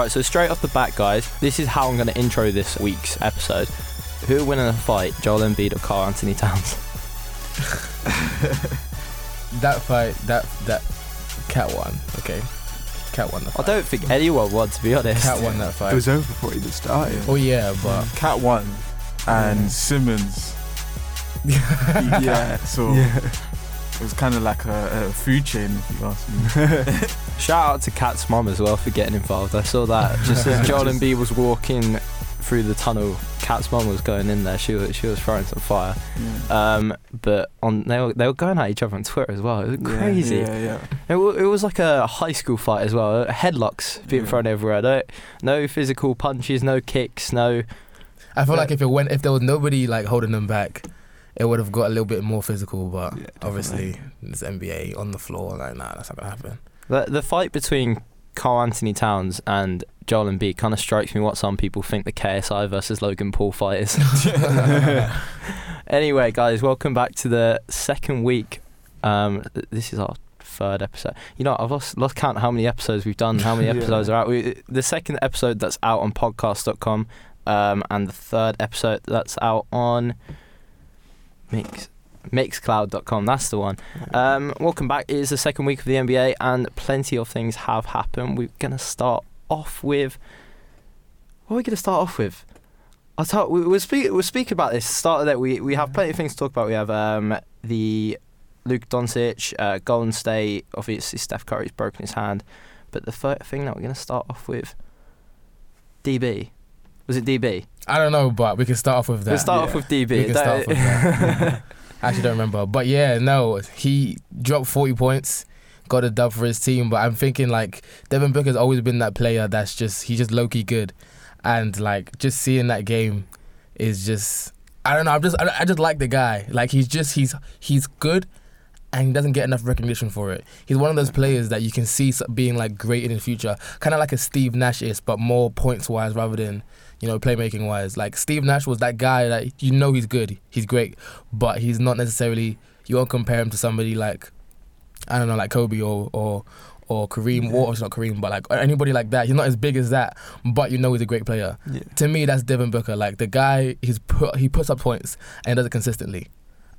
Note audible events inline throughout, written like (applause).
Right, so straight off the bat, guys, this is how I'm going to intro this week's episode. Who will win in a fight, Joel Embiid or Karl-Anthony Towns? (laughs) That fight, that that Kat won. Okay, Kat won the fight. I don't think anyone won, to be honest. Kat won that fight. It was over before he even started. Oh yeah, but Kat won, and Yeah. Simmons. (laughs) yeah, so Yeah. it was kind of like a, a food chain, if you ask me. (laughs) Shout out to Kat's mom as well for getting involved. I saw that (laughs) just as Joel Just- Embiid was walking through the tunnel, Kat's mom was going in there. She was she was throwing some fire. Yeah. Um, but on they were they were going at each other on Twitter as well. It was crazy. Yeah, yeah. It, it was like a high school fight as well. Headlocks being Yeah. thrown everywhere. No, no physical punches, no kicks, no. I feel Yeah. like if it went, if there was nobody like holding them back, it would have got a little bit more physical. But Yeah, obviously, it's NBA on the floor. Like, nah, that's not gonna happen. The the fight between Karl-Anthony Towns and Joel Embiid kind of strikes me what some people think the KSI versus Logan Paul fight is. (laughs) (laughs) anyway, guys, welcome back to the second week. Um, this is our third episode. You know, I've lost lost count how many episodes we've done, how many (laughs) Yeah. episodes are out. We, the second episode that's out on podcast.com, um, and the third episode that's out on Mix Mixcloud.com. That's the one. Um, welcome back. It is the second week of the NBA, and plenty of things have happened. We're gonna start off with. What are we gonna start off with? I thought we we'll speak. We'll speak about this. Start of that. We we have plenty of things to talk about. We have um, the Luka Doncic, uh, Golden State. Obviously, Steph Curry's broken his hand, but the third thing that we're gonna start off with. DB, was it DB? I don't know, but we can start off with that. We'll start yeah. off with DB. We can start off with that. (laughs) I actually don't remember, but yeah, no, he dropped forty points, got a dub for his team. But I'm thinking like Devin Booker's always been that player that's just he's just low key good, and like just seeing that game is just I don't know. I'm just I, I just like the guy. Like he's just he's he's good. And he doesn't get enough recognition for it. He's one of those players that you can see being like great in the future, kind of like a Steve Nash is, but more points wise rather than you know, playmaking wise. Like Steve Nash was that guy that you know he's good, he's great, but he's not necessarily. You won't compare him to somebody like, I don't know, like Kobe or or or Kareem. Yeah. Or it's not Kareem, but like anybody like that. He's not as big as that, but you know he's a great player. Yeah. To me, that's Devin Booker. Like the guy, he's put he puts up points and does it consistently,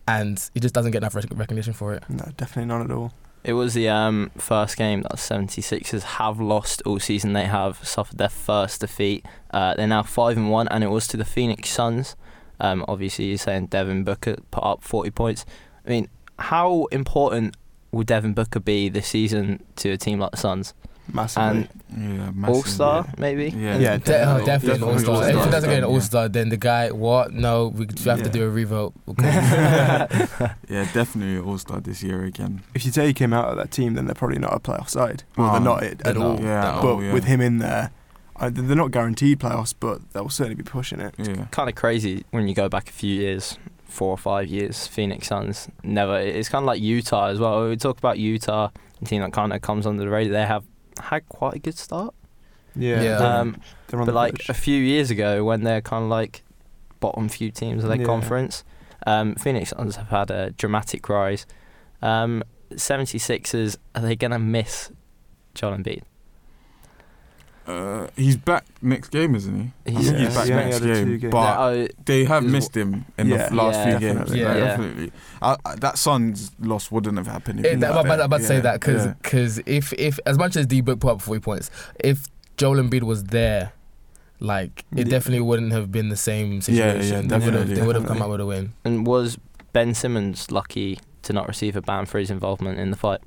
and he just doesn't get enough rec- recognition for it. No, definitely not at all. It was the um, first game that the 76ers have lost all season. They have suffered their first defeat. Uh, they're now 5 and 1, and it was to the Phoenix Suns. Um, obviously, you're saying Devin Booker put up 40 points. I mean, how important will Devin Booker be this season to a team like the Suns? Massively. Yeah, massive, All Star, yeah. maybe? Yeah, Yeah, De- oh, definitely. definitely Definitely all star. If he doesn't get an all star, then the guy, what? No, we we have to do a revote. (laughs) yeah, definitely All Star this year again. If you take him out of that team, then they're probably not a playoff side. Well, Oh, they're not it they're at not. all. Yeah, oh, No. But oh, yeah. with him in there, I, they're not guaranteed playoffs, but they'll certainly be pushing it. yeah, kind of crazy when you go back a few years, four or five years. Phoenix Suns never. It's kind of like Utah as well. We talk about Utah, a team that kind of comes under the radar. They have had quite a good start, Yeah. Yeah. Um, they're on but the like verge. a few years ago when they're kind of like bottom few teams of their Yeah. conference, um, Phoenix Suns have had a dramatic rise. Um, 76ers are they gonna miss Joel Embiid? Uh, he's back next game, isn't he? I He's- think he's back Yeah, next yeah, game, games. but Yeah, oh, they have missed him in Yeah. the last Yeah, few definitely. games. Yeah. like, Yeah. definitely. Uh, uh, that Suns loss wouldn't have happened. If Eh, he that- was I'm about, there. About to say Yeah, that because yeah. if if as much as D Book put up 40 points, if Joel Embiid was there, like it definitely wouldn't have been the same situation. Yeah, yeah, situation. they would have definitely, they would have come out with a win. and was Ben Simmons lucky to not receive a ban for his involvement in the fight?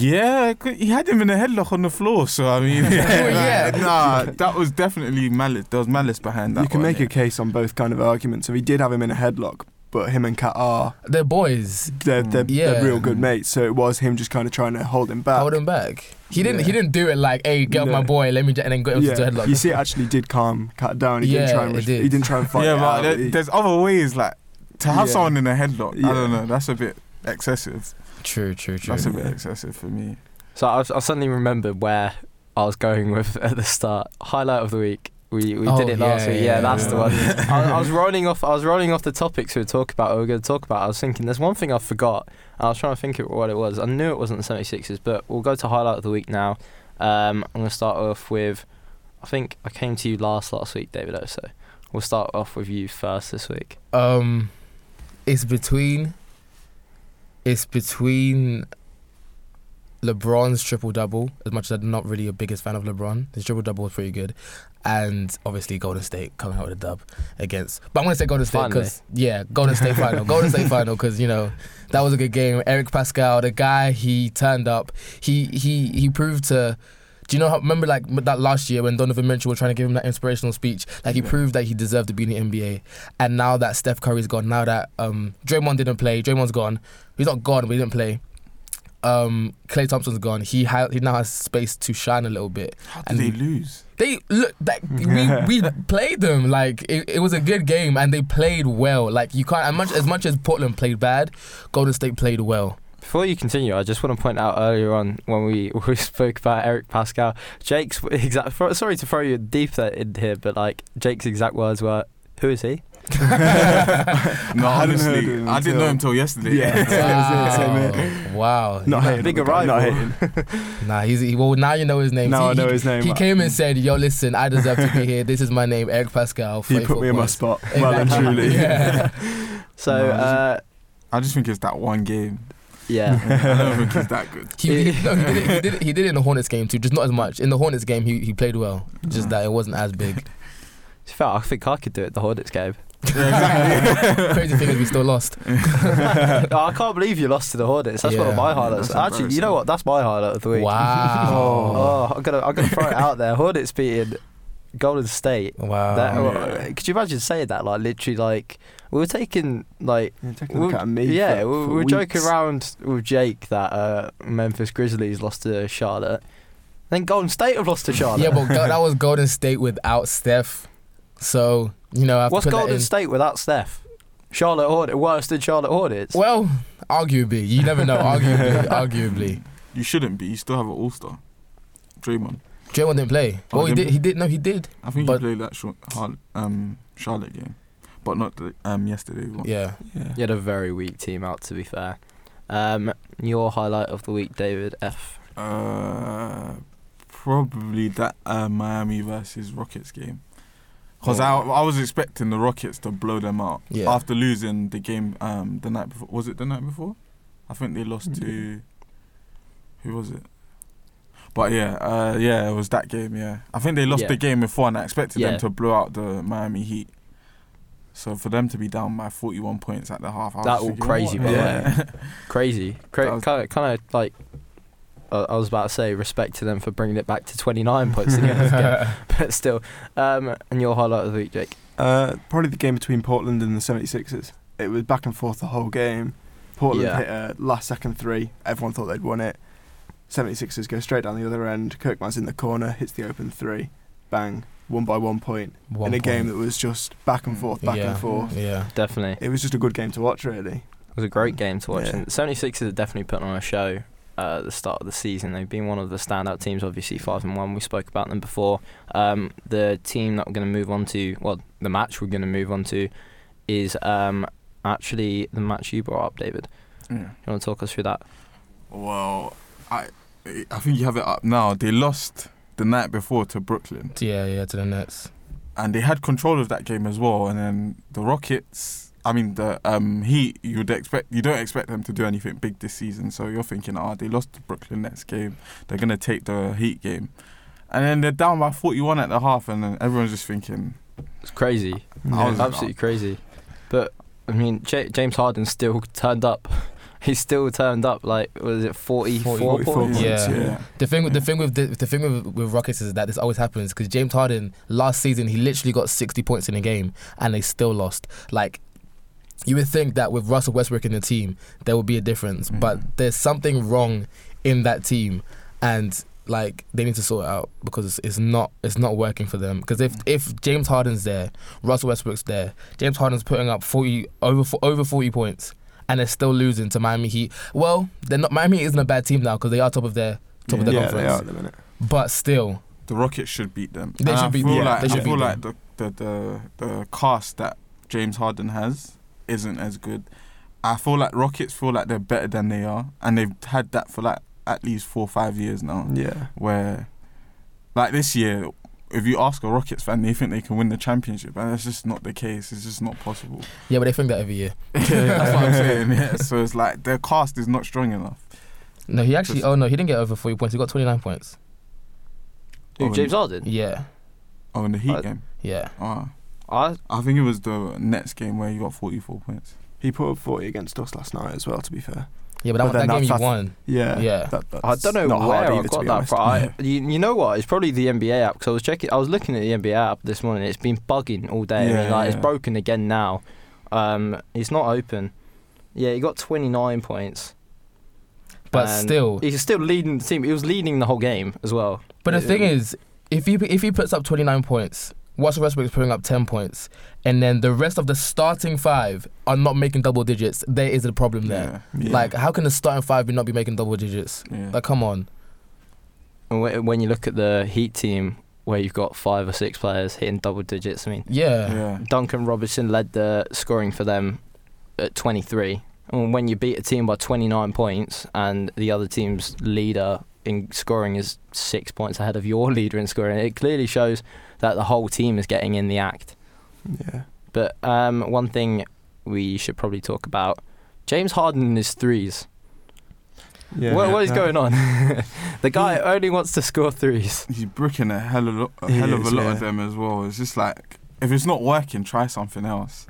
Yeah, 'cause he had him in a headlock on the floor. So I mean, (laughs) yeah. nah, that was definitely malice. There was malice behind that. you can one, make yeah. a case on both kind of arguments. So he did have him in a headlock, but him and Kat are They're boys. they're, they're, Yeah. they're real good mates. So it was him just kind of trying to hold him back. Hold him back. He didn't. Yeah. He didn't do it like, "Hey, get off my boy, let me," j-, and then go into yeah. the headlock. You see, it actually did calm Kat down. He Yeah, didn't try and it res- did. he didn't try and fight. yeah, it but out. there- there's other ways like to have Yeah. someone in a headlock. I don't know. That's a bit excessive. True, true, true. That's a bit excessive for me. So I, I suddenly remembered where I was going with (laughs) at the start. Highlight of the week. We we Oh, did it last yeah, week. Yeah, yeah, that's the one. (laughs) I, I was rolling off. I was rolling off the topics we were talking about. We were going to talk about. I was thinking there's one thing I forgot. I was trying to think of what it was. I knew it wasn't the 76ers, but we'll go to highlight of the week now. Um, I'm gonna start off with. I think I came to you last last week, David. O, So we'll start off with you first this week. Um, it's between. It's between. LeBron's triple double. As much as I'm not really a biggest fan of LeBron, his triple double was pretty good, and obviously Golden State coming out with a dub against. But I'm gonna say Golden State because yeah, Golden State final, Golden State (laughs) final because you know that was a good game. Eric Paschall, the guy, he turned up. He he he proved to. Do you know how? Remember like that last year when Donovan Mitchell was trying to give him that inspirational speech? Like he proved that he deserved to be in the NBA. And now that Steph Curry's gone, now that um Draymond didn't play, Draymond's gone. He's not gone, but he didn't play. Um, Klay Thompson's gone. He ha- he now has space to shine a little bit. How And- did they lose? They look that we we (laughs) played them like it, it was a good game and they played well. Like you can't as much as much as Portland played bad, Golden State played well. Before you continue, I just want to point out earlier on when we, (laughs) we spoke about Eric Paschall, Jake's exact. Sorry to throw you deep there in here, but like Jake's exact words were, "Who is he?" (laughs) (laughs) No, I hadn't heard honestly, I didn't know until- him till yesterday. Yeah. Same here, same. Wow. Not Yeah. hating. Big on the guy, Not hating. Nah, he's he, well now you know his name. Now he, I know he- his name. He came and said, "Yo, listen, I deserve to be here. This is my name, Eric Paschall." He put me in my spot. points." Well and truly. Yeah. So No, uh, I just think it's that one game. Yeah, (laughs) I don't think he's that good. He, he, (laughs) no, he, did it, he, did it, he did it in the Hornets game too, just not as much. In the Hornets game, he, he played well, just Yeah. that it wasn't as big. to be fair, I think I could do it. The Hornets game. (laughs) Crazy thing is, we still lost. Oh, I can't believe you lost to the Hornets. That's one of my highlights. that's Actually, you know what? That's my highlight of the week. Wow. Oh, I'm gonna I'm gonna throw it out there. Hornets beating Golden State. Wow. That, yeah. Could you imagine saying that? Like literally, like we were taking like Yeah, taking we look were- at me. yeah, for, we, for we were joking around with Jake that uh, Memphis Grizzlies lost to Charlotte. Then Golden State have lost to Charlotte. yeah, but go- that was (laughs) Golden State without Steph. So you know, I've what's put that Golden in. State without Steph? Charlotte Hornets worse than Charlotte Hornets. Well, arguably, you never know. (laughs) Arguably, arguably, You shouldn't be. You still have an all star. Draymond. Draymond didn't play. Oh, Well, he didn't. He did. No, he did. I think But- he played that short, hard, um, Charlotte game, but not the um yesterday one. Yeah. Yeah. You had a very weak team out, to be fair. Um, your highlight of the week, David F. Uh, probably that uh, Miami versus Rockets game. Because I, I was expecting the Rockets to blow them out Yeah. after losing the game um, the night before. Was it the night before? I think they lost to. Who was it? But yeah, uh, yeah, it was that game. Yeah, I think they lost Yeah. the game before, and I expected Yeah. them to blow out the Miami Heat. So for them to be down by 41 points at the half, I was That all thinking, crazy, what? by the yeah. Crazy. Cra- was- kind of, kind of like. Uh, I was about to say respect to them for bringing it back to 29 points in the end the game, (laughs) but still. Um, and your highlight of the week, Jake. Uh, probably the game between Portland and the 76ers. It was back and forth the whole game. Portland Yeah. hit a last second three. Everyone thought they'd won it. 76ers go straight down the other end. Korkmaz in the corner, hits the open three. Bang. One by one point. In a point. game that was just back and forth, back yeah. and forth. Yeah. Definitely. It was just a good game to watch, really. It was a great game to watch. Yeah. And 76ers are definitely putting on a show uh, at the start of the season. They've been one of the standout teams, obviously 5 and 1. We spoke about them before. Um, the team that we're going to move on to, well, the match we're going to move on to is um, actually the match you brought up, David. Yeah. You want to talk us through that? Well, I I think you have it up now. They lost the night before to Brooklyn, Yeah. Yeah. To the Nets. and they had control of that game as well. And then the Rockets, I mean the um Heat, you'd expect you don't expect them to do anything big this season. So you're thinking, ah, they lost the Brooklyn Nets game, they're gonna take the Heat game, and then they're down by 41 at the half, and then everyone's just thinking, It's crazy. I was- Absolutely crazy. But, I mean, J- James Harden still turned up. (laughs) He still turned up, like, was it 44 44 points? Yeah. yeah. The thing, with the thing with the, the thing with, with Rockets is that this always happens because James Harden last season he literally got sixty points in a game and they still lost. Like you would think that with Russell Westbrook in the team there would be a difference, Mhm. but there's something wrong in that team, and like they need to sort it out because it's, it's not it's not working for them. Because if if James Harden's there, Russell Westbrook's there, James Harden's putting up forty over over forty points. And they're still losing to Miami Heat. Well, they're not. Miami Heat isn't a bad team now because they are top of their top of the yeah, conference. they are at the minute. But still, the Rockets should beat them. They And should I beat- feel yeah, like, they I feel beat like the, the the the cast that James Harden has isn't as good. I feel like Rockets feel like they're better than they are, and they've had that for like at least four or five years now, Yeah. where like this year, if you ask a Rockets fan, they think they can win the championship, and that's just not the case. It's just not possible. Yeah, but they think that every year. (laughs) that's what I'm saying. Yeah. So it's like their cast is not strong enough. No, he actually. Just- Oh no, he didn't get over forty points. He got twenty nine points. Who, Oh, James Harden? Yeah, Oh, in the Heat I- game. yeah. Oh, I I think it was the Nets game where he got 44 points. He put up 40 against us last night as well. To be fair. Yeah, but But that, then that game you that's- won. Yeah. Yeah. That, I don't know where hard I either, got that honest. from. (laughs) I, you, you know what? It's probably the NBA app because I was checking. I was looking at the NBA app this morning. It's been bugging all day. I Yeah, mean, like yeah. it's broken again now. Um, it's not open. Yeah, he got 29 points. But And still, he's still leading the team. He was leading the whole game as well. but the Uh, thing is, if he if he puts up twenty nine points, Russell Westbrook is putting up ten points, and then the rest of the starting five are not making double digits, there is a problem there. Yeah. Yeah. Like, how can the starting five be not be making double digits? Yeah. Like, come on. And when you look at the Heat team, where you've got five or six players hitting double digits, I mean, Yeah. yeah. Duncan Robinson led the scoring for them at 23. And when you beat a team by 29 points and the other team's leader in scoring is six points ahead of your leader in scoring, it clearly shows that the whole team is getting in the act. Yeah. But um, one thing we should probably talk about James Harden and his threes. Yeah. what, what is Yeah. going on? (laughs) the guy only wants to score threes. He's bricking a hell of a, lot- a He hell of a is, lot yeah. of them as well. It's just like if it's not working, try something else.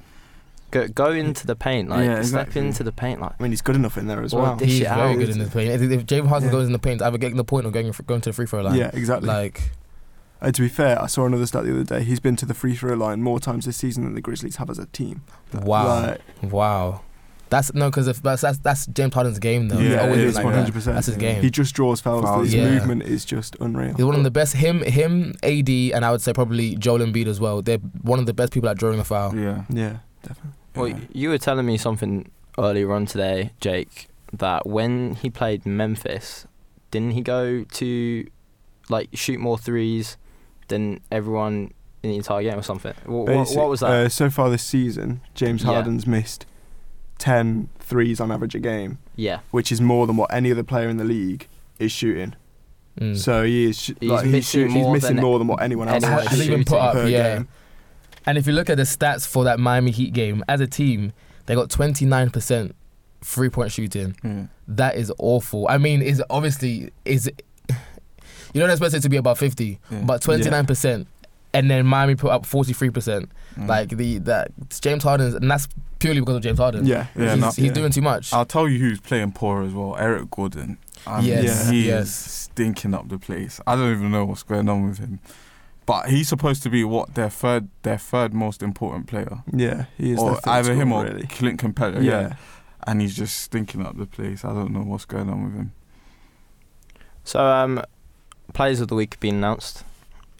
Go, go into the paint, like Yeah, step into the paint, like I mean, he's good enough in there as Or well. He's very out. good in the paint. If, if James Harden Yeah. goes in the paint, either getting the point or going going to the free throw line. Yeah, exactly. Like, Uh, to be fair, I saw another stat the other day. He's been to the free throw line more times this season than the Grizzlies have as a team. wow, Like, wow. That's no, because that's, that's that's James Harden's game though. Yeah, He's always it been is like one that. hundred percent. That's his game. He just draws fouls. Fouls, His yeah. movement is just unreal. He's one of the best. Him, him, AD, and I would say probably Joel Embiid as well. They're one of the best people at drawing a foul. Yeah. Yeah, definitely. Well, yeah. you were telling me something earlier on today, Jake, that when he played Memphis, didn't he go to like shoot more threes than everyone in the entire game or something? What, what, Basic- what was that? Uh, so far this season, James Yeah. Harden's missed 10 threes on average a game, yeah, which is more than what any other player in the league is shooting. Mm. So he is sh- He's like, he's, missing shoot- he's more missing than more than what anyone else anyone has even put up, yeah. game. And if you look at the stats for that Miami Heat game, as a team, they got 29% three point shooting. Yeah. That is awful. I mean, is obviously is you don't expect it to be about 50, Yeah. but 29%. And then Miami put up 43%. Mm. Like the that James Harden, and that's purely because of James Harden. Yeah, Yeah, he's, no- he's yeah. doing too much. I'll tell you who's playing poor as well. Eric Gordon. Um, Yes, he yes. is stinking up the place. I don't even know what's going on with him. But he's supposed to be what their third their third most important player. Yeah, he is. or their third either him or really. Clint Capela. Yeah. Yeah. And he's just stinking up the place. I don't know what's going on with him. So, um, players of the week have been announced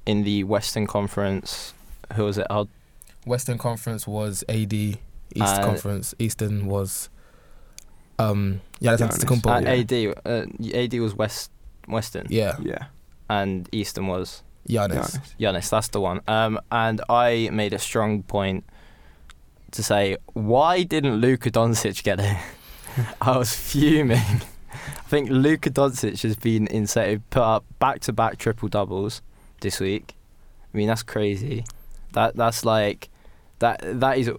in the Western Conference. Who was it? Oh, Western Conference was AD. East Uh, Conference, Eastern was um yeah, that's Giannis. Antetokounmpo. uh, yeah. AD. Uh, AD was West Western, Yeah, Yeah, and Eastern was Giannis. Giannis. Giannis. That's the one. Um, and I made a strong point to say, why didn't Luka Doncic get it? (laughs) I was fuming. I think Luka Doncic has been insane. He Put up back-to-back triple doubles this week. I mean, that's crazy. That that's like that. That is.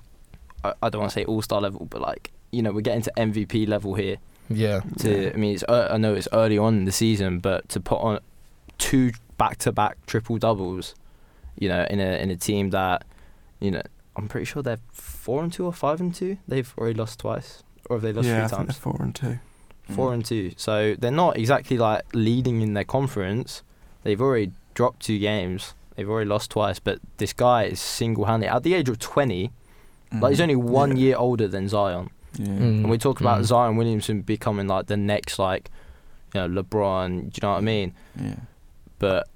I, I don't want to say all-star level, but like you know, we're getting to MVP level here. Yeah, To Yeah. I mean, it's uh, I know it's early on in the season, but to put on two back-to-back triple doubles, you know, in a in a team that, you know, I'm pretty sure they're four and two or five and two. They've already lost twice, or have they lost yeah, I three think they're four and two. Four Mm. and two. So they're not exactly like leading in their conference. They've already dropped two games. They've already lost twice. But this guy is single-handed at the age of 20. Like he's Mm. only one Yeah. year older than Zion. Yeah. Mm. And we talk about Mm. Zion Williamson becoming like the next like, you know, LeBron. Do you know what I mean? Yeah. But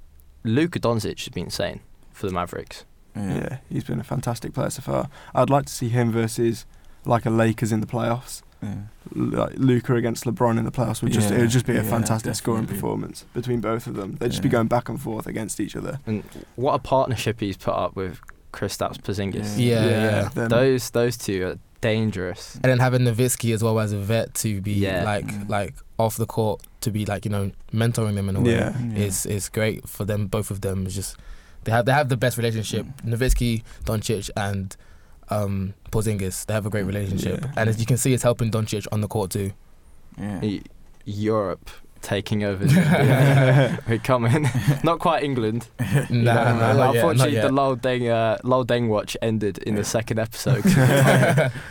Luka Doncic has been insane for the Mavericks. Yeah. Yeah. he's been a fantastic player so far. I'd like to see him versus like a Lakers in the playoffs. Yeah. Like Luka against LeBron in the playoffs would just it would just be a yeah, fantastic scoring definitely. performance between both of them. They'd just be going back and forth against each other. And what a partnership he's put up with Kristaps Porzingis. Yeah, yeah. them- Those those two are dangerous. and then having Nowitzki as well as a vet to be Yeah. like Mm. like off the court to be like you know mentoring them in a way Yeah. Yeah. is is great for them. Both of them is just they have they have the best relationship. Mm. Nowitzki, Doncic, and um, Porzingis. They have a great relationship, Yeah. and as you can see, it's helping Doncic on the court too. Yeah. Europe taking over. (laughs) (laughs) We're coming. (laughs) Not quite England. Nah, You know, nah, not yet, unfortunately, not the yet. Luol Deng, uh, Luol Deng watch ended in Yeah. the second episode.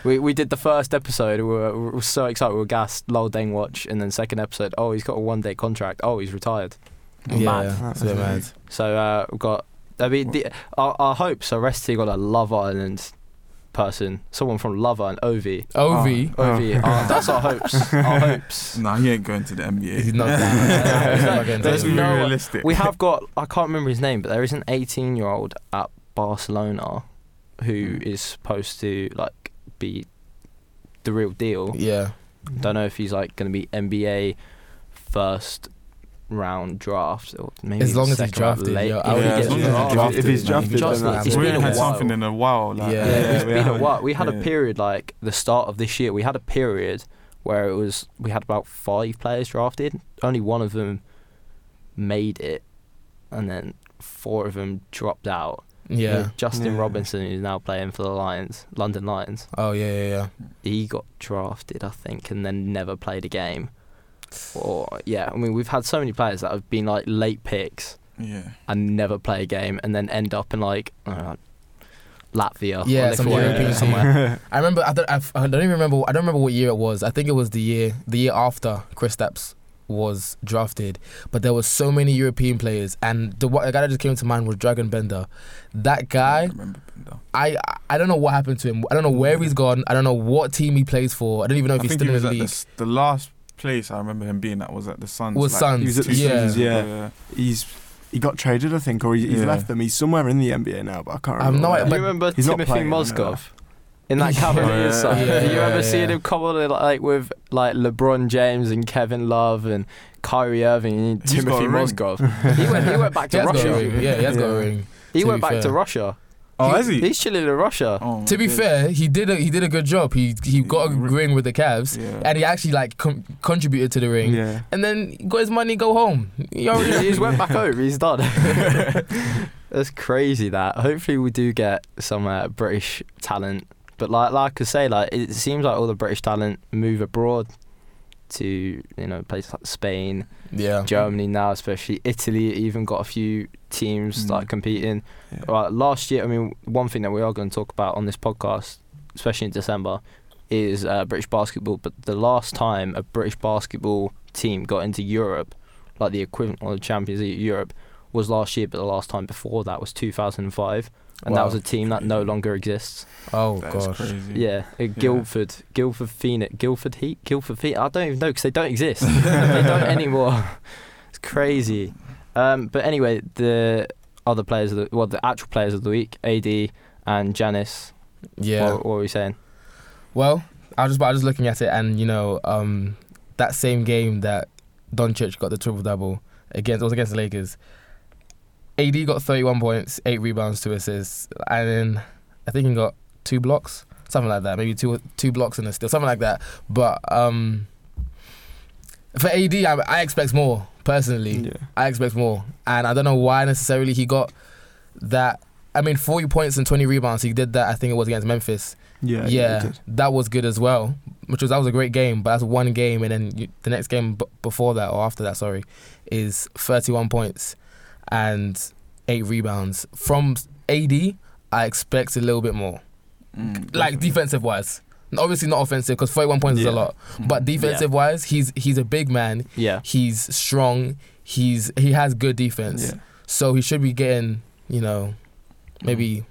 we we did the first episode. We were, we were so excited. We were gassed. Luol Deng watch, and then second episode. Oh, he's got a one day contract. Oh, he's retired. yeah, mad. it's a mad. So uh, we've got. I mean, the, our, our hopes are resting on a Love Island person, someone from Love and Ovie. Ovie, Oh. Ovie, uh, that's our hopes. (laughs) Our hopes. Nah, he ain't going to the NBA. (laughs) he's not. There's he's not getting there's to the- no- realistic. We have got. I can't remember his name, but there is an 18 year old at Barcelona who is supposed to like be the real deal. yeah, Don't know if he's like going to be NBA first round draft or maybe As long as he's second round drafted, late. yeah, If I Yeah, as long as he's drafted. drafted, if he's man. drafted, Just- then that's we been ain't a had something in a while. Like, Yeah. Yeah, Yeah, it's we been a haven't- while. We had a period like the start of this year. We had a period where it was we had about five players drafted. Only one of them made it, and then four of them dropped out. yeah. Justin Yeah. Robinson, who's now playing for the Lions, London Lions, Oh yeah, yeah, yeah. he got drafted, I think, and then never played a game. Or yeah, I mean, we've had so many players that have been like late picks yeah. and never play a game, and then end up in like uh, Latvia, Yeah, or some Lithuania European somewhere. (laughs) (laughs) I remember. I don't, I've- I don't even remember. I don't remember what year it was. I think it was the year the year after Kristaps was drafted. But there were so many European players, and the, the guy that just came to mind was Dragan Bender. That guy, remember Bender. I I don't know what happened to him. I don't know where he's gone. I don't know what team he plays for. I don't even know if I he's think still he in the at the, league. s- the last place I remember him being at was at the Suns. Was like, Suns? He was at the yeah. Suns, yeah. he's he got traded, I think, or he, he's Yeah. left them. He's somewhere in the NBA now, but I can't remember. no where. idea, you remember he's not Timofey playing, I know Mozgov in that (laughs) Yeah. Cavaliers Yeah. side? Yeah, Do you ever yeah, see yeah. him come on like with like LeBron James and Kevin Love and Kyrie Irving and He's Timofey a ring. Mozgov? (laughs) he went. He went back to has Russia. Yeah, he has got a ring. He went back fair. to Russia. Oh, is he? He's chilling in Russia. Oh, To be okay. fair, he did a he did a good job. He he got a ring with the Cavs, Yeah. and he actually like com- contributed to the ring. Yeah. and then got his money, go home. You already- he just went back home. He's done. (laughs) That's crazy. That hopefully we do get some uh, British talent, but like like I say, like it seems like all the British talent move abroad to you know places like Spain, yeah. Germany now, especially Italy. Even got a few teams Mm. like competing. Yeah. Right, last year, I mean, one thing that we are going to talk about on this podcast, especially in December, is uh, British basketball. But the last time a British basketball team got into Europe, like the equivalent of the Champions League of Europe, was last year. But the last time before that was 2005, and that was a team that no longer exists. Oh That's gosh. crazy. Yeah, uh, Guildford, Guildford Phoenix, Guildford Heat, Guildford Phoenix. I don't even know because they don't exist. (laughs) they don't anymore. It's crazy. Um, but anyway, the other players of the well, the actual players of the week, AD and Giannis. Yeah. What, what were we saying? Well, I was just I was looking at it, and you know, um, that same game that Doncic got the triple double against it was against the Lakers. AD got 31 points, eight rebounds, two assists, and then I think he got two blocks, something like that. Maybe two two blocks and a steal, something like that. But um, for AD, I, I expect more personally. Yeah. I expect more, and I don't know why necessarily he got that. I mean, 40 points and 20 rebounds. He did that. I think it was against Memphis. Yeah. Yeah, that was good as well. Which was that was a great game, but that's one game, and then you, the next game b- before that or after that, sorry, is 31 points and eight rebounds from AD. I expect a little bit more, Mm, like defensive wise. Obviously not offensive because 31 points is a lot, Mm. but defensive wise, he's he's a big man. Yeah, He's strong. He's he has good defense, Yeah. so he should be getting you know maybe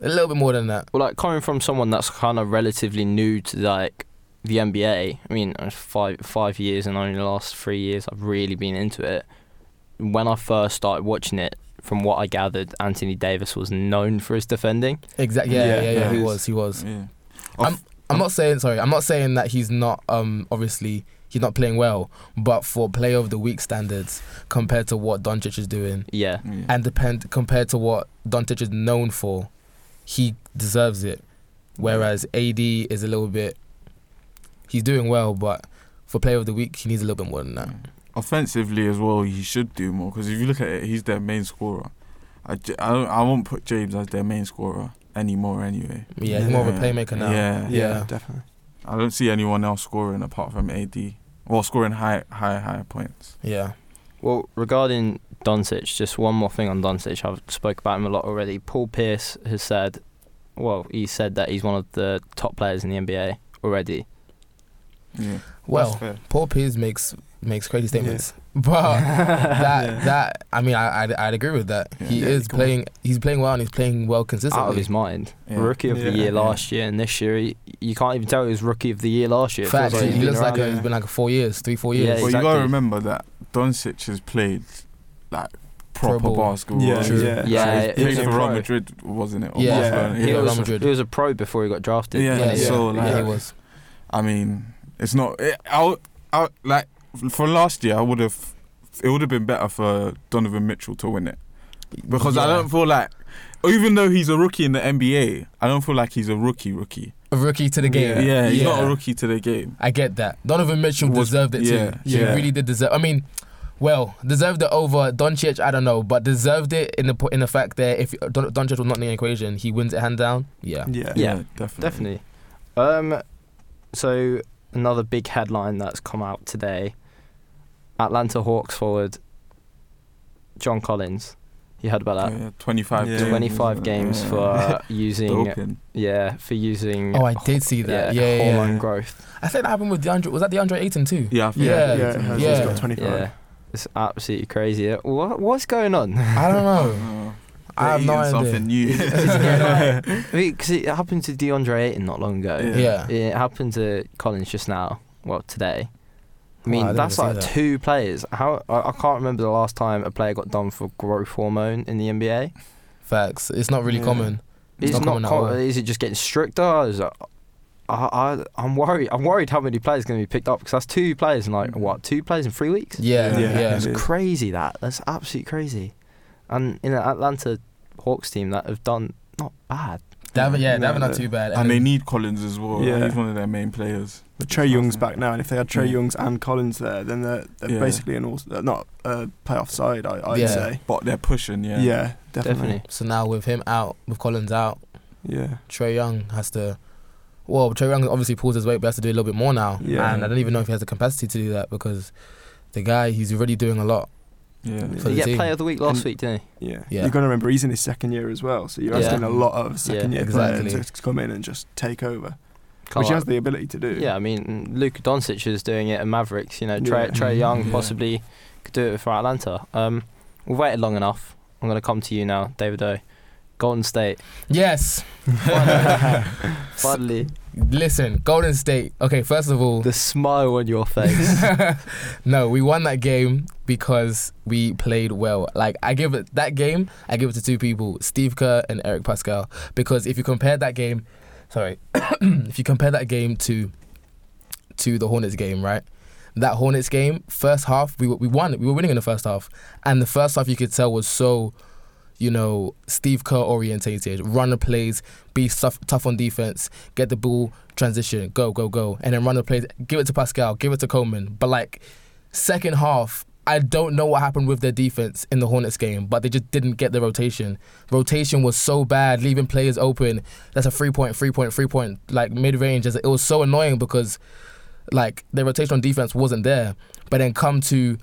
a little bit more than that. well, like coming from someone that's kind of relatively new to like the NBA. I mean, uh, five five years and only the last three years I've really been into it. When I first started watching it, from what I gathered, Anthony Davis was known for his defending. Exactly. Yeah, yeah, Yeah, yeah. yeah. he was. He was. Yeah. I'm- I'm not saying sorry. I'm not saying that he's not um obviously he's not playing well, but for player of the week standards compared to what Doncic is doing Yeah, yeah. and depend compared to what Doncic is known for, he deserves it. Whereas AD is a little bit. He's doing well, but for player of the week, he needs a little bit more than that. Offensively as well, he should do more because if you look at it, he's their main scorer. I, I, don't, I won't put James as their main scorer anymore anyway. Yeah, he's more of a Yeah. playmaker now. Yeah. Yeah. definitely. I don't see anyone else scoring apart from AD. Or scoring high, high, high points. Yeah. Well, regarding Doncic, just one more thing on Doncic. I've spoke about him a lot already. Paul Pierce has said, well, he said that he's one of the top players in the NBA already. Yeah. Well, Paul Pierce makes makes crazy statements, but (laughs) that Yeah. that I mean, I I'd, I'd agree with that. Yeah. He Yeah, is come on. playing. He's playing well, and he's playing well consistently. Out of his mind. Yeah. Rookie of the year Yeah. last year, and this year he, you can't even tell he was rookie of the year last year. It feels Facts. like he he's looks like around. a, he's been like four years, three, four years. Yeah, years. Well, you exactly. gotta remember that Doncic has played like proper ball. basketball. Yeah, True. yeah. Yeah, he played was a for Real. Madrid, wasn't it? Or Yeah. Yeah. He, was, Madrid. he was a pro before he got drafted. Yeah, yeah, yeah, so, yeah, like- he was. I mean, it's not. It, I, I like for last year. I would have. It would have been better for Donovan Mitchell to win it because I don't feel like, even though he's a rookie in the NBA, I don't feel like he's a rookie rookie. a rookie to the game. Yeah, he's not a rookie to the game. I get that. Donovan Mitchell Was- deserved it yeah, too. He yeah. really did deserve. I mean, well, deserved it over Doncic. I don't know, but deserved it in the in the fact that if Don- Doncic was not in the equation, he wins it hand down. Yeah. Yeah. Yeah, definitely. Definitely. Um, so another big headline that's come out today: Atlanta Hawks forward John Collins. You heard about that? Yeah, Twenty-five. Yeah. games, 25 games Yeah. for uh, (laughs) using doping. yeah for using Oh, I did see that. Yeah, yeah, hormone yeah. growth I think that happened with DeAndre. Was that DeAndre Ayton too? Yeah, I think Yeah, Yeah, yeah. He's got 25. yeah it's absolutely crazy what what's going on I don't (laughs) know. I have no eating something idea. new. because (laughs) it happened to DeAndre Ayton not long ago Yeah. Yeah. it happened to Collins just now well today I Oh, mean I didn't that's see like that. two players how I, I can't remember the last time a player got done for growth hormone in the NBA Facts. It's not really Yeah. common. It's Is not not common at co- is it just getting stricter? Is it, I, I, I'm worried. I'm worried how many players are going to be picked up because that's two players in like what two players in three weeks. Yeah, Yeah. yeah. It's it is. crazy that that's absolutely crazy, and in Atlanta Hawks team that have done not bad. They haven't, yeah, they haven't done they- too bad. and they need Collins as well. Yeah. He's one of their main players. But Trae Young's back now, and if they had Trae Yeah. Young's and Collins there, then they're, they're Yeah. basically an all uh, not a playoff side. I, I'd Yeah. say. But they're pushing, yeah. Yeah, definitely. Definitely. So now with him out, with Collins out, Yeah, Trae Young has to. Well, Trae Young obviously pulls his weight, but he has to do a little bit more now. Yeah. And I don't even know if he has the capacity to do that because the guy, he's already doing a lot. Yeah. Yeah. Did For he the get team. player of the week last And- week? Didn't yeah. Yeah. You've got to remember he's in his second year as well, so you're Yeah. asking a lot of second year exactly. players to come in and just take over, he? which he has the ability to do. Yeah, I mean Luka Doncic is doing it at Mavericks. You know, Trae, Yeah. Trae Young Yeah. possibly could do it for Atlanta. Um, we've waited long enough. I'm going to come to you now, David O. Golden State. Yes. Finally, (laughs) Listen, Golden State. Okay, first of all, the smile on your face. (laughs) no, we won that game because we played well. Like I give it that game, I give it to two people, Steve Kerr and Eric Paschall. Because if you compare that game, sorry, (coughs) if you compare that game to to the Hornets game, right? That Hornets game, first half, we we won. We were winning in the first half, and the first half you could tell was so, you know, Steve Kerr orientated. Run the plays, be tough, tough on defense, get the ball, transition, go, go, go, and then run the plays. Give it to Paschall, give it to Coleman. But like second half, I don't know what happened with their defense in the Hornets game, but they just didn't get the rotation. Rotation was so bad, leaving players open. That's a three point, three point, three point, like mid range. It was so annoying because like the rotation on defense wasn't there. But then come to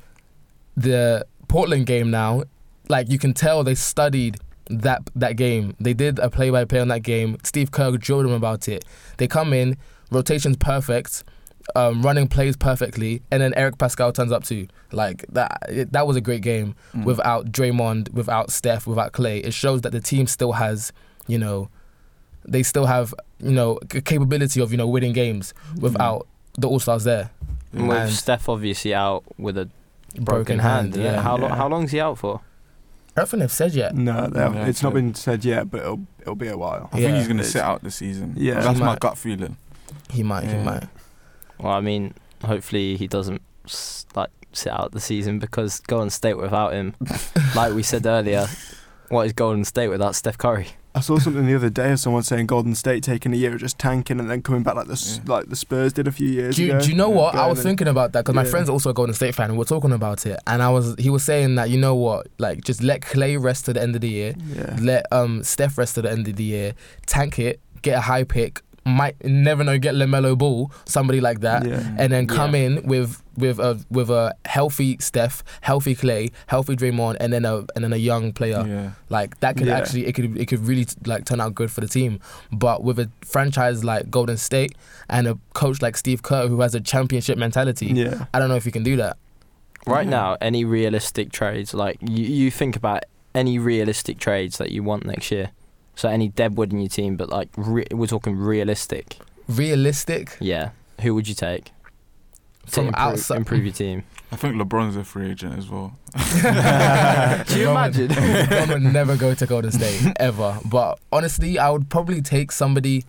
the Portland game now, like you can tell they studied that that game. They did a play by play on that game. Steve Kerr drilled them about it. They come in, rotation's perfect, um, running plays perfectly, and then Eric Paschall turns up too. Like that, it, that was a great game Mm. without Draymond, without Steph, without Klay. It shows that the team still has, you know, they still have, you know, c- capability of you know winning games without the All Stars there. With And- Steph obviously out with a Broken, broken, hand. hand. yeah. Yeah. How long? Yeah. How long is he out for? I don't they've said yet. No, they haven't- Yeah, it's not been said yet, but it'll it'll be a while. I think he's going to It's- sit out the season. Yeah. That's He my might. gut feeling. He might. He Yeah. might. Well, I mean, hopefully he doesn't s- like sit out the season because Golden State without him, (laughs) like we said earlier, what is Golden State without Steph Curry? I saw something the other day of someone saying Golden State taking a year of just tanking and then coming back like the Yeah. like the Spurs did a few years Do you, ago. do you know what? I was thinking about that because my friend's also a Golden State fan, and we are talking about it. And I was, he was saying that you know what, like just let Klay rest to the end of the year, Yeah. let um Steph rest to the end of the year, tank it, get a high pick, might never know get Lamelo Ball, somebody like that, Yeah. and then come Yeah. in with with a with a healthy Steph, healthy Klay, healthy Draymond, and then a and then a young player. Yeah. Like that could Yeah. actually it could it could really like turn out good for the team. But with a franchise like Golden State and a coach like Steve Kerr who has a championship mentality, Yeah. I don't know if you can do that. Right Yeah. now, any realistic trades, like you, you think about any realistic trades that you want next year. So any Deadwood in your team, but like re- we're talking realistic. Realistic Yeah. Who would you take to from improve, outside. improve your team? (laughs) I think LeBron's a free agent as well. (laughs) Do you LeBron imagine? (laughs) LeBron would never go to Golden State ever. But honestly, I would probably take somebody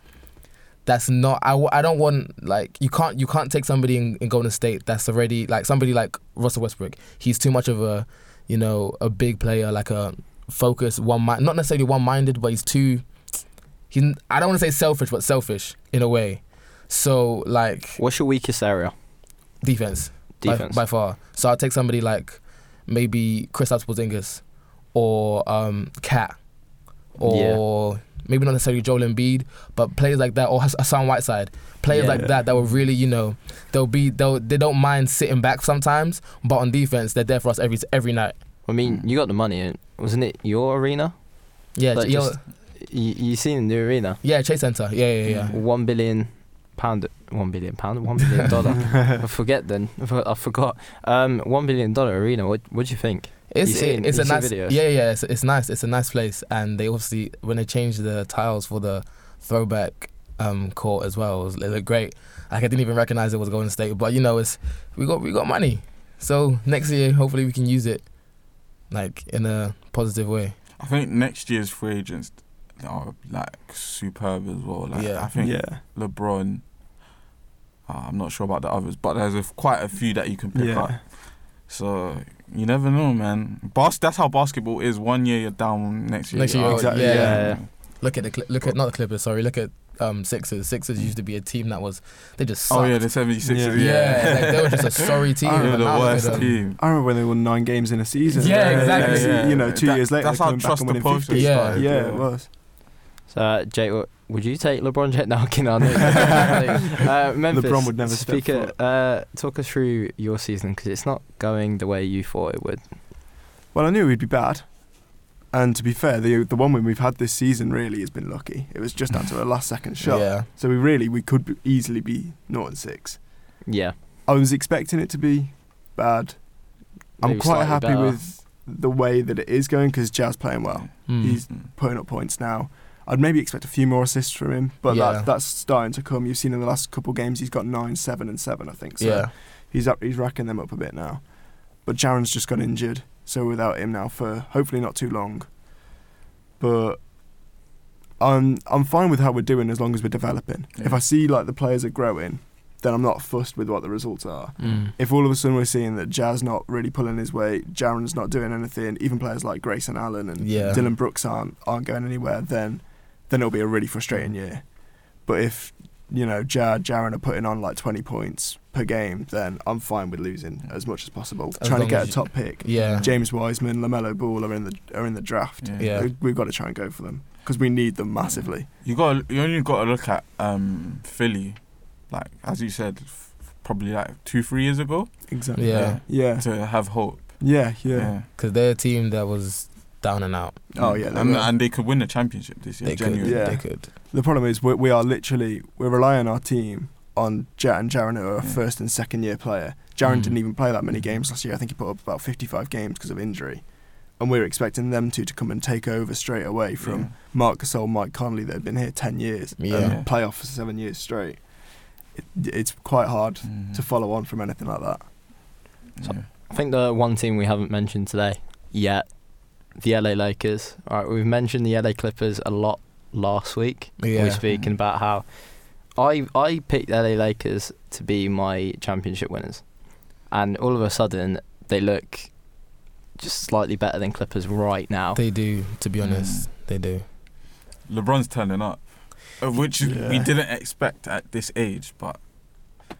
that's not. I, w- I don't want like you can't you can't take somebody in, in Golden State that's already like somebody like Russell Westbrook. He's too much of a you know a big player like a focus one mind not necessarily one minded, but he's too. He I don't want to say selfish, but selfish in a way. So like What's your weakest area? defense by- Defense. by, far. So I'll take somebody like maybe Kristaps Porzingis or um, Kat or maybe not necessarily Joel Embiid, but players like that or Hassan Whiteside. Players Yeah. like that that will really, you know, they'll be they'll they don't mind sitting back sometimes, but on defense they're there for us every every night. I mean, you got the money, wasn't it your arena? Yeah, Like, yo- just- You, you seen the new arena? yeah, Chase Center. Yeah, yeah, yeah. One billion pound, one billion pound, one billion dollar. (laughs) I forget then. I forgot. Um, one billion dollar arena. What what do you think? It's seen- it's a nice videos? yeah yeah it's, it's nice it's a nice place and they obviously when they changed the tiles for the throwback um court as well it, was, it looked great like I didn't even recognize it was Golden State but you know it's we got we got money so next year hopefully we can use it like in a positive way I think next year's free agents are like superb as well. Like Yeah. I think yeah. LeBron. Uh, I'm not sure about the others, but there's a, quite a few that you can pick up. Yeah. So you never know, man. Bas- that's how basketball is. One year you're down, next year. Next you're year you're- Exactly. yeah. Yeah. look at the Cli- look at not the Clippers sorry look at um Sixers Sixers used to be a team that was they just sucked. Oh yeah, the 76ers. Yeah. Yeah, yeah, like they were just a sorry (laughs) team I They the now look at worst them. team. I remember when they won nine games in a season. Yeah, exactly. And Yeah, You know, two That- years later, that's they're how back trust and the winning process 50. Yeah. yeah, it was. So, uh, Jake, would you take LeBron James? (laughs) No, I'm. I know. (laughs) uh, Memphis. LeBron would never step speak foot. it, uh, Talk us through your season because it's not going the way you thought it would. Well, I knew we'd be bad. And to be fair, the the one win we've had this season really has been lucky. It was just down to a (laughs) last second shot. yeah So we really we could be- easily be 0 and 6. Yeah. I was expecting it to be bad. I'm quite happy better. with the way that it is going because Ja's playing well, Mm. He's- putting up points now. I'd maybe expect a few more assists from him, but Yeah. that, that's starting to come. You've seen in the last couple games he's got nine, seven, and seven, I think. So yeah he's up, he's racking them up a bit now. But Jaren's just got injured, so without him now for hopefully not too long. But I'm I'm fine with how we're doing as long as we're developing. If I see like the players are growing, then I'm not fussed with what the results are. Mm. If all of a sudden we're seeing that Ja's not really pulling his weight, Jaren's not doing anything, even players like Grayson Allen and Yeah. Dillon Brooks aren't aren't going anywhere, then then it'll be a really frustrating year. But if you know Jar Jaren are putting on like 20 points per game, then I'm fine with losing as much as possible. As trying to get a top pick. Yeah. James Wiseman, Lamelo Ball are in the are in the draft. Yeah. Yeah. We- We've got to try and go for them because we need them massively. You got you only got to look at um, Philly, like as you said, f- probably like two three years ago Exactly. Yeah. Yeah. to have hope. Yeah. Yeah. Because they're a team that was down and out. Oh, yeah, they and, and they could win the championship this year. They could. Yeah. They could. The problem is we, we are literally we rely on our team on Jet and Jaren, who are a Yeah. first and second year player. Jaren Mm. didn't even play that many games last year. I think he put up about 55 games because of injury. And we're expecting them two to come and take over straight away from Yeah. Marc Gasol, Mike Conley that have been here 10 years Yeah. and play off for seven years straight. It, it's quite hard Mhm. to follow on from anything like that. So- Yeah. I think the one team we haven't mentioned today yet, the LA Lakers. All right, we've mentioned the LA Clippers a lot last week. We Yeah. were speaking about how I I picked LA Lakers to be my championship winners, and all of a sudden they look just slightly better than Clippers right now. They do, to be Mm. honest. They do. LeBron's turning up, uh, which we didn't expect at this age, but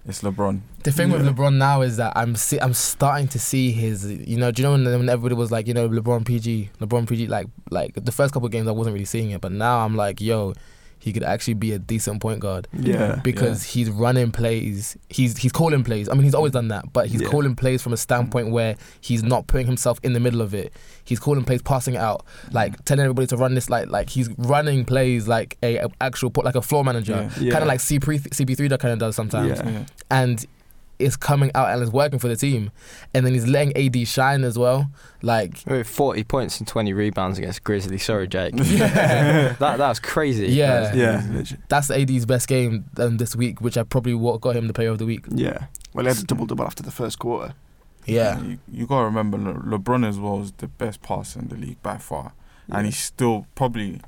it's LeBron. The thing with LeBron now is that I'm see, I'm starting to see his you know do you know when, when everybody was like you know LeBron PG LeBron PG like like the first couple of games I wasn't really seeing it but now I'm like yo he could actually be a decent point guard Yeah. because he's running plays he's he's calling plays I mean he's always done that but he's Yeah. calling plays from a standpoint where he's not putting himself in the middle of it he's calling plays passing it out like telling everybody to run this like like he's running plays like a, a actual like a floor manager Yeah. Yeah. kind of like CP CP3 that kind of does sometimes Yeah. Yeah. and it's coming out and is working for the team. And then he's letting AD shine as well. Like, With 40 points and 20 rebounds against Grizzly. Sorry, Jake. (laughs) (laughs) yeah, that that was crazy. Yeah. Yeah. that's AD's best game um, this week, which I probably what got him the player of the week. Yeah. Well, he had a double double after the first quarter. Yeah, You, you gotta remember Le- LeBron as well is the best passer in the league by far, and he's still probably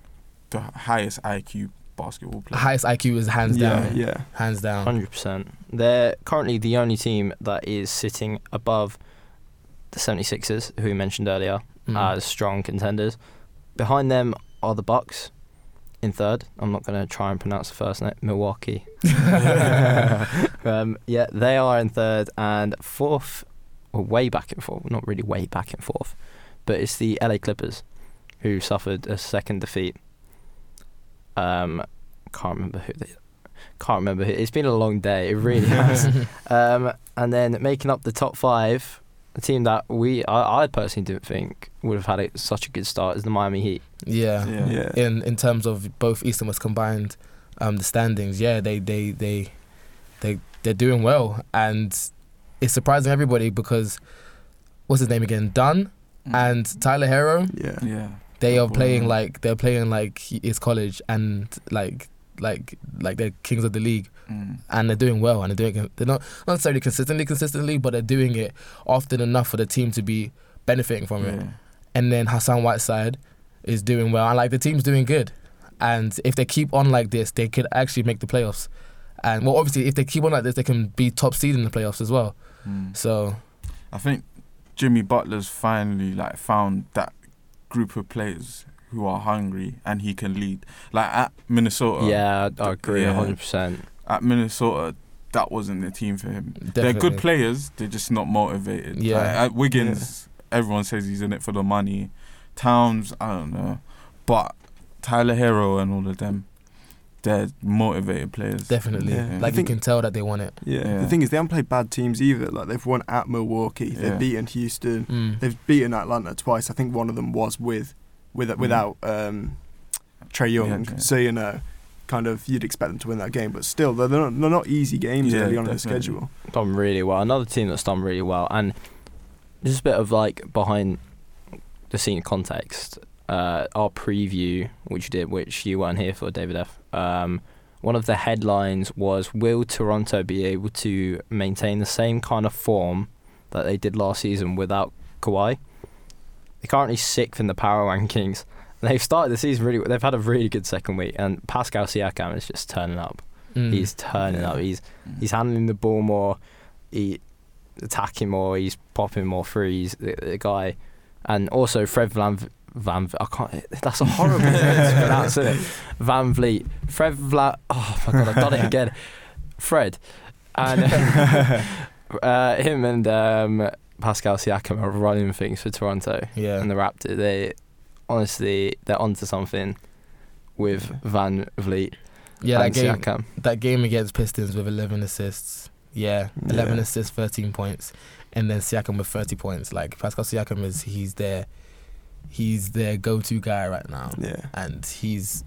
the highest IQ basketball player. highest IQ is hands yeah, down, yeah. hands down. 100%. They're currently the only team that is sitting above the 76ers, who we mentioned earlier, Mm. as strong contenders. Behind them are the Bucks in third. I'm not going to try and pronounce the first name. Milwaukee. (laughs) (laughs) um, yeah, they are in third and fourth, or way back and forth. Not really way back and forth, but it's the LA Clippers who suffered a second defeat. Um, can't remember who they. Can't remember who. It's been a long day. It really (laughs) has. um, and then making up the top five, a team that we I, I personally didn't think would have had a, such a good start is the Miami Heat. yeah. Yeah. Yeah. In in terms of both East and West combined, um, the standings, yeah, they they they they they're doing well, and it's surprising everybody because what's his name again, Dunn Mm. and Tyler Herro. Yeah. yeah, they are playing yeah. like they're playing like it's college and like like like they're kings of the league Mm. and they're doing well and they're doing they're not not necessarily consistently consistently but they're doing it often enough for the team to be benefiting from it and then Hassan Whiteside is doing well and like the team's doing good and if they keep on like this they could actually make the playoffs and well obviously if they keep on like this they can be top seed in the playoffs as well Mm. so I think Jimmy Butler's finally like found that group of players who are hungry and he can lead. Like at Minnesota, yeah, I, agree, yeah. 100%. at Minnesota, that wasn't the team for him. Definitely. They're good players, they're just not motivated. Yeah. Like, at Wiggins, everyone says he's in it for the money. Towns, I don't know, but Tyler Herro and all of them, they're motivated players. definitely Yeah. like I think- you can tell that they want it Yeah. Yeah. The thing is, they haven't played bad teams either. Like they've won at Milwaukee, they've Yeah. beaten Houston, mm. they've beaten Atlanta twice. I think one of them was with, with Mm. without um, Trae Young. Yeah, yeah. So you know, kind of you'd expect them to win that game, but still, they're they're not, they're not easy games Yeah, early on in the schedule. done really well. Another team that's done really well, and just a bit of like behind the scene context. Uh, our preview, which you did, which you weren't here for, David F. Um, one of the headlines was: Will Toronto be able to maintain the same kind of form that they did last season without Kawhi? They're currently sixth in the power rankings. (laughs) They've started the season really. They've had a really good second week, and Pascal Siakam is just turning up. Mm. He's turning Yeah. up. He's Mm. he's handling the ball more, he attacking more, he's popping more threes. The, the guy, and also Fred Van V- Van. V- I can't. (laughs) That's a horrible to pronounce, it? VanVleet. Fred Vla. Oh my god, I've done it again. Fred, and (laughs) uh, him and um, Pascal Siakam are running things for Toronto yeah and the Raptors. They honestly they're onto something with Van Vliet yeah that game Siakam. that game against Pistons with 11 assists. Yeah, 11 Yeah. assists, 13 points, and then Siakam with 30 points. Like Pascal Siakam is he's their he's their go-to guy right now, Yeah. and he's.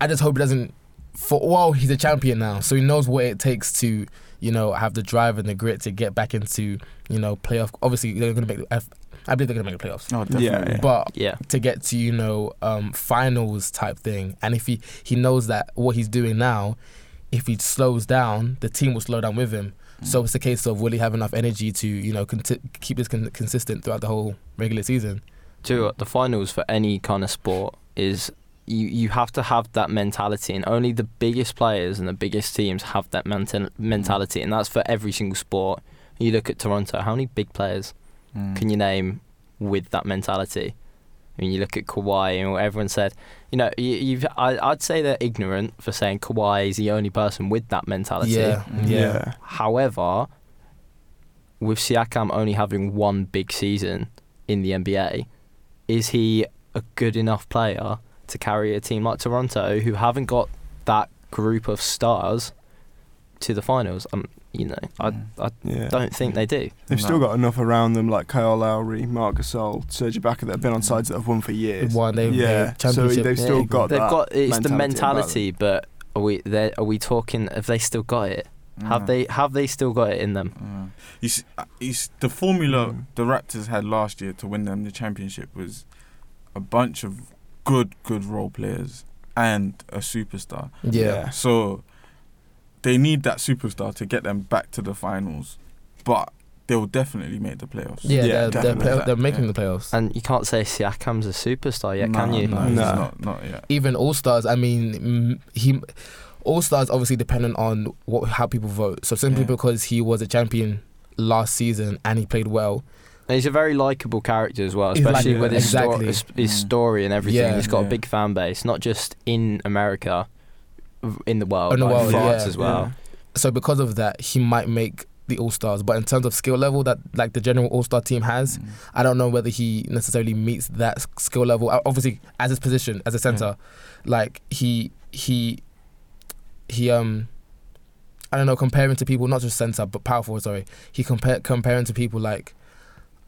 I just hope he doesn't. For well, he's a champion now, so he knows what it takes to you know have the drive and the grit to get back into you know playoff. Obviously, they're gonna make. I I believe they're gonna make the playoffs. Oh, definitely. Yeah, yeah. But Yeah. to get to you know um, finals type thing. And if he he knows that what he's doing now, if he slows down, the team will slow down with him. Mm. So it's a case of will he have enough energy to you know conti- keep this con- consistent throughout the whole regular season? to the finals for any kind of sport is you you have to have that mentality and only the biggest players and the biggest teams have that mental mentality and that's for every single sport you look at Toronto how many big players Mm. can you name with that mentality I mean, you look at Kawhi and what everyone said. You know, you, you've I, I'd say they're ignorant for saying Kawhi is the only person with that mentality. Yeah, Mm. yeah. However, with Siakam only having one big season in the NBA, is he a good enough player to carry a team like Toronto, who haven't got that group of stars, to the finals? Um, you know, I Mm. I Yeah. don't think they do. They've No. still got enough around them like Kyle Lowry, Marc Gasol, Serge Ibaka that have been on sides that have won for years. One, they've yeah, so they've still Yeah, got They've that. got it's the mentality about mentality, but are we there? Are we talking? Have they still got it? Have Mm. they have they still got it in them? Mm. You see, uh, you s- the formula Mm. the Raptors had last year to win them the championship was a bunch of good, good role players and a superstar. yeah. So they need that superstar to get them back to the finals, but they'll definitely make the playoffs. Yeah, Yeah, they're, they're, play- they're making Yeah. the playoffs. And you can't say Siakam's a superstar yet, No, can you? No, he's No. not, not yet. Even All Stars, I mean, mm, he All Stars obviously dependent on what how people vote. So simply Yeah. because he was a champion last season and he played well, And he's a very likable character as well, He's like- especially with his, sto- Exactly. his, his story and everything. Yeah. he's got Yeah. a big fan base, not just in America, v- in the world, In the like world, France yeah. as well. so because of that, he might make the All Stars. But in terms of skill level that like the general All Star team has, Mm. I don't know whether he necessarily meets that skill level. Obviously, as his position as a center, like he he he um. I don't know, comparing to people, not just center, but powerful, sorry. He compare comparing to people like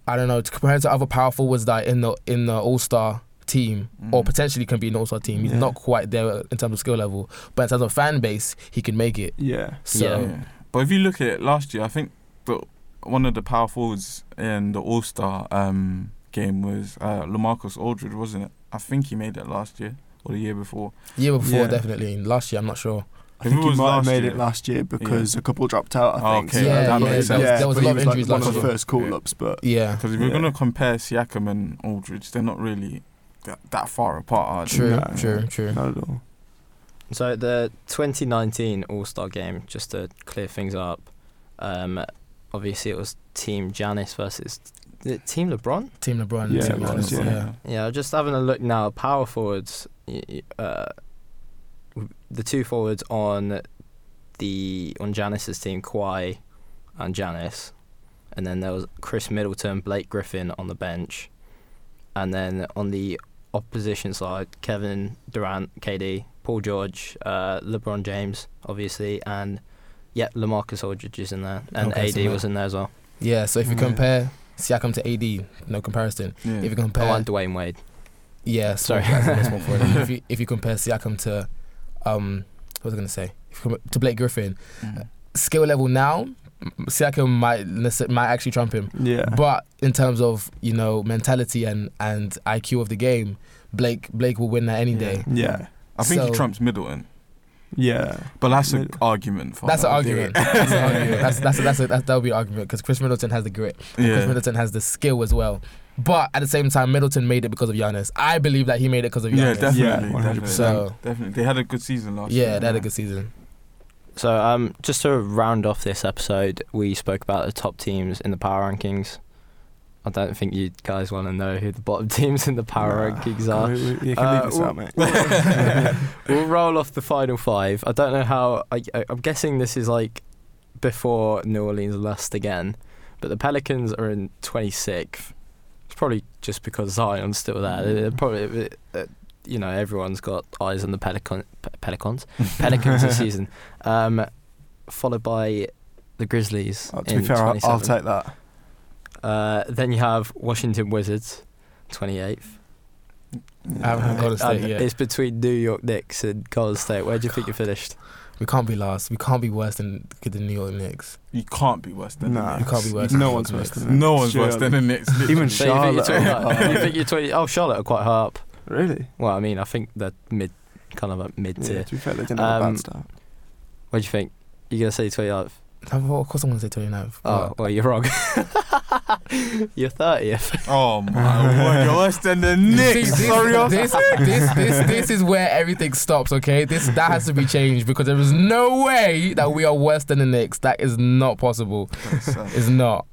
I don't know, to comparing to other powerful forwards that in the in the all star team or Mm. potentially can be an all star team. He's Yeah. not quite there in terms of skill level. But in terms of fan base, he can make it. Yeah. So Yeah. But if you look at it last year, I think the one of the power forwards in the All Star um, game was uh, LaMarcus Aldridge, wasn't it? I think he made it last year or the year before. year before Yeah. definitely. Last year I'm not sure. I If think he might have made year- it last year because a couple dropped out. I Oh, think. okay. So Yeah, that yeah, makes there sense. was- there was a but lot of was like injuries one last of the first call Yeah. ups, but Yeah. Because if we're gonna compare Siakam and Aldridge, they're not really that, that far apart. Are they? True, No. true, true. not at all. So the 2019 All Star game, just to clear things up, um, obviously it was Team Giannis versus is Team LeBron. Team LeBron, Yeah, team it was, Giannis, yeah. Yeah, just having a look now. Power forwards, y- y- uh, the two forwards on the on Giannis's team, Kawhi and Giannis, and then there was Khris Middleton, Blake Griffin on the bench, and then on the opposition side, Kevin Durant, KD, Paul George, uh, LeBron James, obviously, and yeah, LaMarcus Aldridge is in there, and Okay, AD so was in there as well. Yeah, so if you Yeah. compare Siakam to AD, no comparison. Yeah. If you compare, Oh, compare, and Dwyane Wade. yeah, Sorry. sorry, that's a small forward. (laughs) if you if you compare Siakam to, um, what was I gonna say? If you compare, to Blake Griffin, Mm. skill level now, Siakam might might actually trump him. Yeah. But in terms of you know mentality and and IQ of the game, Blake Blake will win that any day. yeah. I think he trumps Middleton, Yeah. but that's an Mid- argument. For That's an argument. (laughs) That's an argument. That's that's that's, a, that's that would be an argument because Khris Middleton has the grit. Khris yeah. Middleton has the skill as well. But at the same time, Middleton made it because of Giannis. I believe that he made it because of Yeah, Giannis. definitely. Yeah, definitely. 100%. So- definitely, they had a good season last year. Yeah, they had a good season. So, um, just to round off this episode, we spoke about the top teams in the power rankings. I don't think you guys want to know who the bottom (laughs) teams in the power Nah. rankings are. We, we, you can Uh, leave this well- out, mate. (laughs) (laughs) we'll roll off the final five. I don't know how. I, I, I'm guessing this is like before New Orleans lost again, but the Pelicans are in 26th. It's probably just because Zion's still there. They're probably, uh, you know, everyone's got eyes on the Pelican, Pe- Pelicans, (laughs) Pelicans this season. Um, followed by the Grizzlies. Oh, to in be fair, I'll, I'll take that. Uh, then you have Washington Wizards, 28th. I haven't had Golden State And yet. It's between New York Knicks and Golden State. Where do you think you finished? We can't be last. We can't be worse than the New York Knicks. You can't be worse than Nah, You can't be worse No than one's worse than No one's worse than the. Knicks. Even literally. So you think you're Charlotte. 20 you think you're 20 Oh, Charlotte are quite high up. Really? Well, I mean, I think they're mid, kind of like mid Yeah, tier. to be fair, they didn't have a Um, bad start. What do you think? You gonna say 29th? Of course, I'm going to say 29th. Oh, well, you're wrong. (laughs) you're 30th. Oh my word, you're worse than the See, Knicks. this, Sorry, I'm this, this, this, this is where everything stops. Okay, this that has to be changed because there is no way that we are worse than the Knicks. That is not possible. It's not.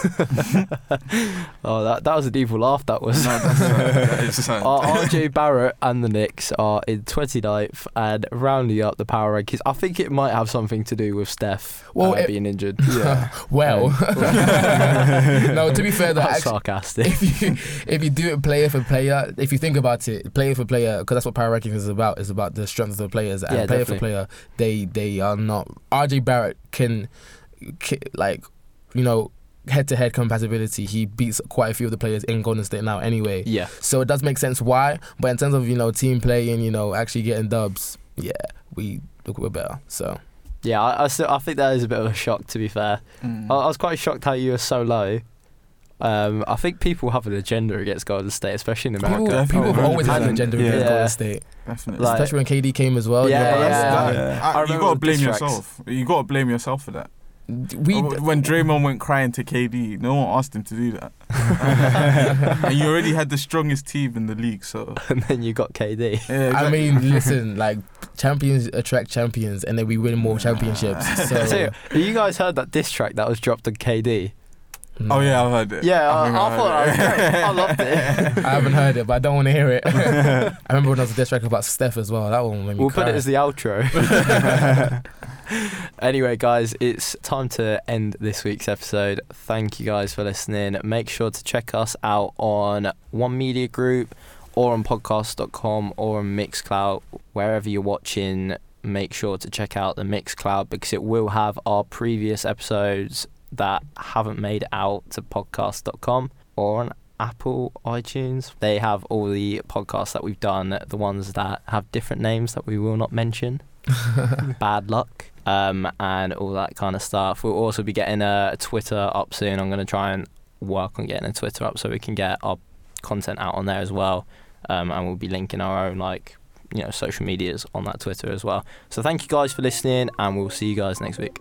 (laughs) oh, that that was a evil laugh. That was. No, that's right. That is (laughs) right. RJ Barrett and the Knicks are in 29th and rounding up the power rankings. I think it might have something to do with Steph Well, uh, it- being injured. (laughs) Yeah. Well, no. To be fair, though, That's actually, sarcastic. if you if you do it player for player, if you think about it, player for player, because that's what power rankings is about. Is about the strength of the players. And Yeah, player definitely. for player, they they are not. RJ Barrett can, ca- like, you know, head to head compatibility. He beats quite a few of the players in Golden State now. Anyway, Yeah. so it does make sense why. But in terms of you know team play and you know actually getting dubs, yeah, we look we're better. So Yeah, I, I, still, I think that is a bit of a shock, to be fair. Mm. I, I was quite shocked how you were so low. Um, I think people have an agenda against Golden State, especially in people, America. people have Oh, always had an agenda against Yeah. Golden State, Definitely. Like- especially when KD came as well. Yeah, you know, yeah. Yeah. I- I you remember gotta blame yourself. You gotta blame yourself for that. We Oh, when Draymond went crying to KD, no one asked him to do that. (laughs) and you already had the strongest team in the league, so (laughs) and then you got KD. yeah, I mean, (laughs) listen, like champions attract champions, and then we win more championships. So, So, you guys heard that diss track that was dropped on KD? Oh yeah, I've heard it. Yeah, I, think I, thought that was great. it. I loved it. (laughs) I haven't heard it, but I don't want to hear it. (laughs) I remember when I was a diss track about Steph as well. That one made me We'll cry. put it as the outro. (laughs) anyway, guys, it's time to end this week's episode. Thank you guys for listening. Make sure to check us out on One Media Group or on podcast.com or on Mixcloud. Wherever you're watching, make sure to check out the Mixcloud because it will have our previous episodes that haven't made it out to podcast.com or on Apple iTunes. They have all the podcasts that we've done, the ones that have different names that we will not mention. (laughs) Bad luck. Um, and all that kind of stuff. We'll also be getting a Twitter up soon. I'm going to try and work on getting a Twitter up so we can get our content out on there as well. Um, and we'll be linking our own like you know social medias on that Twitter as well. So thank you guys for listening, and we'll see you guys next week.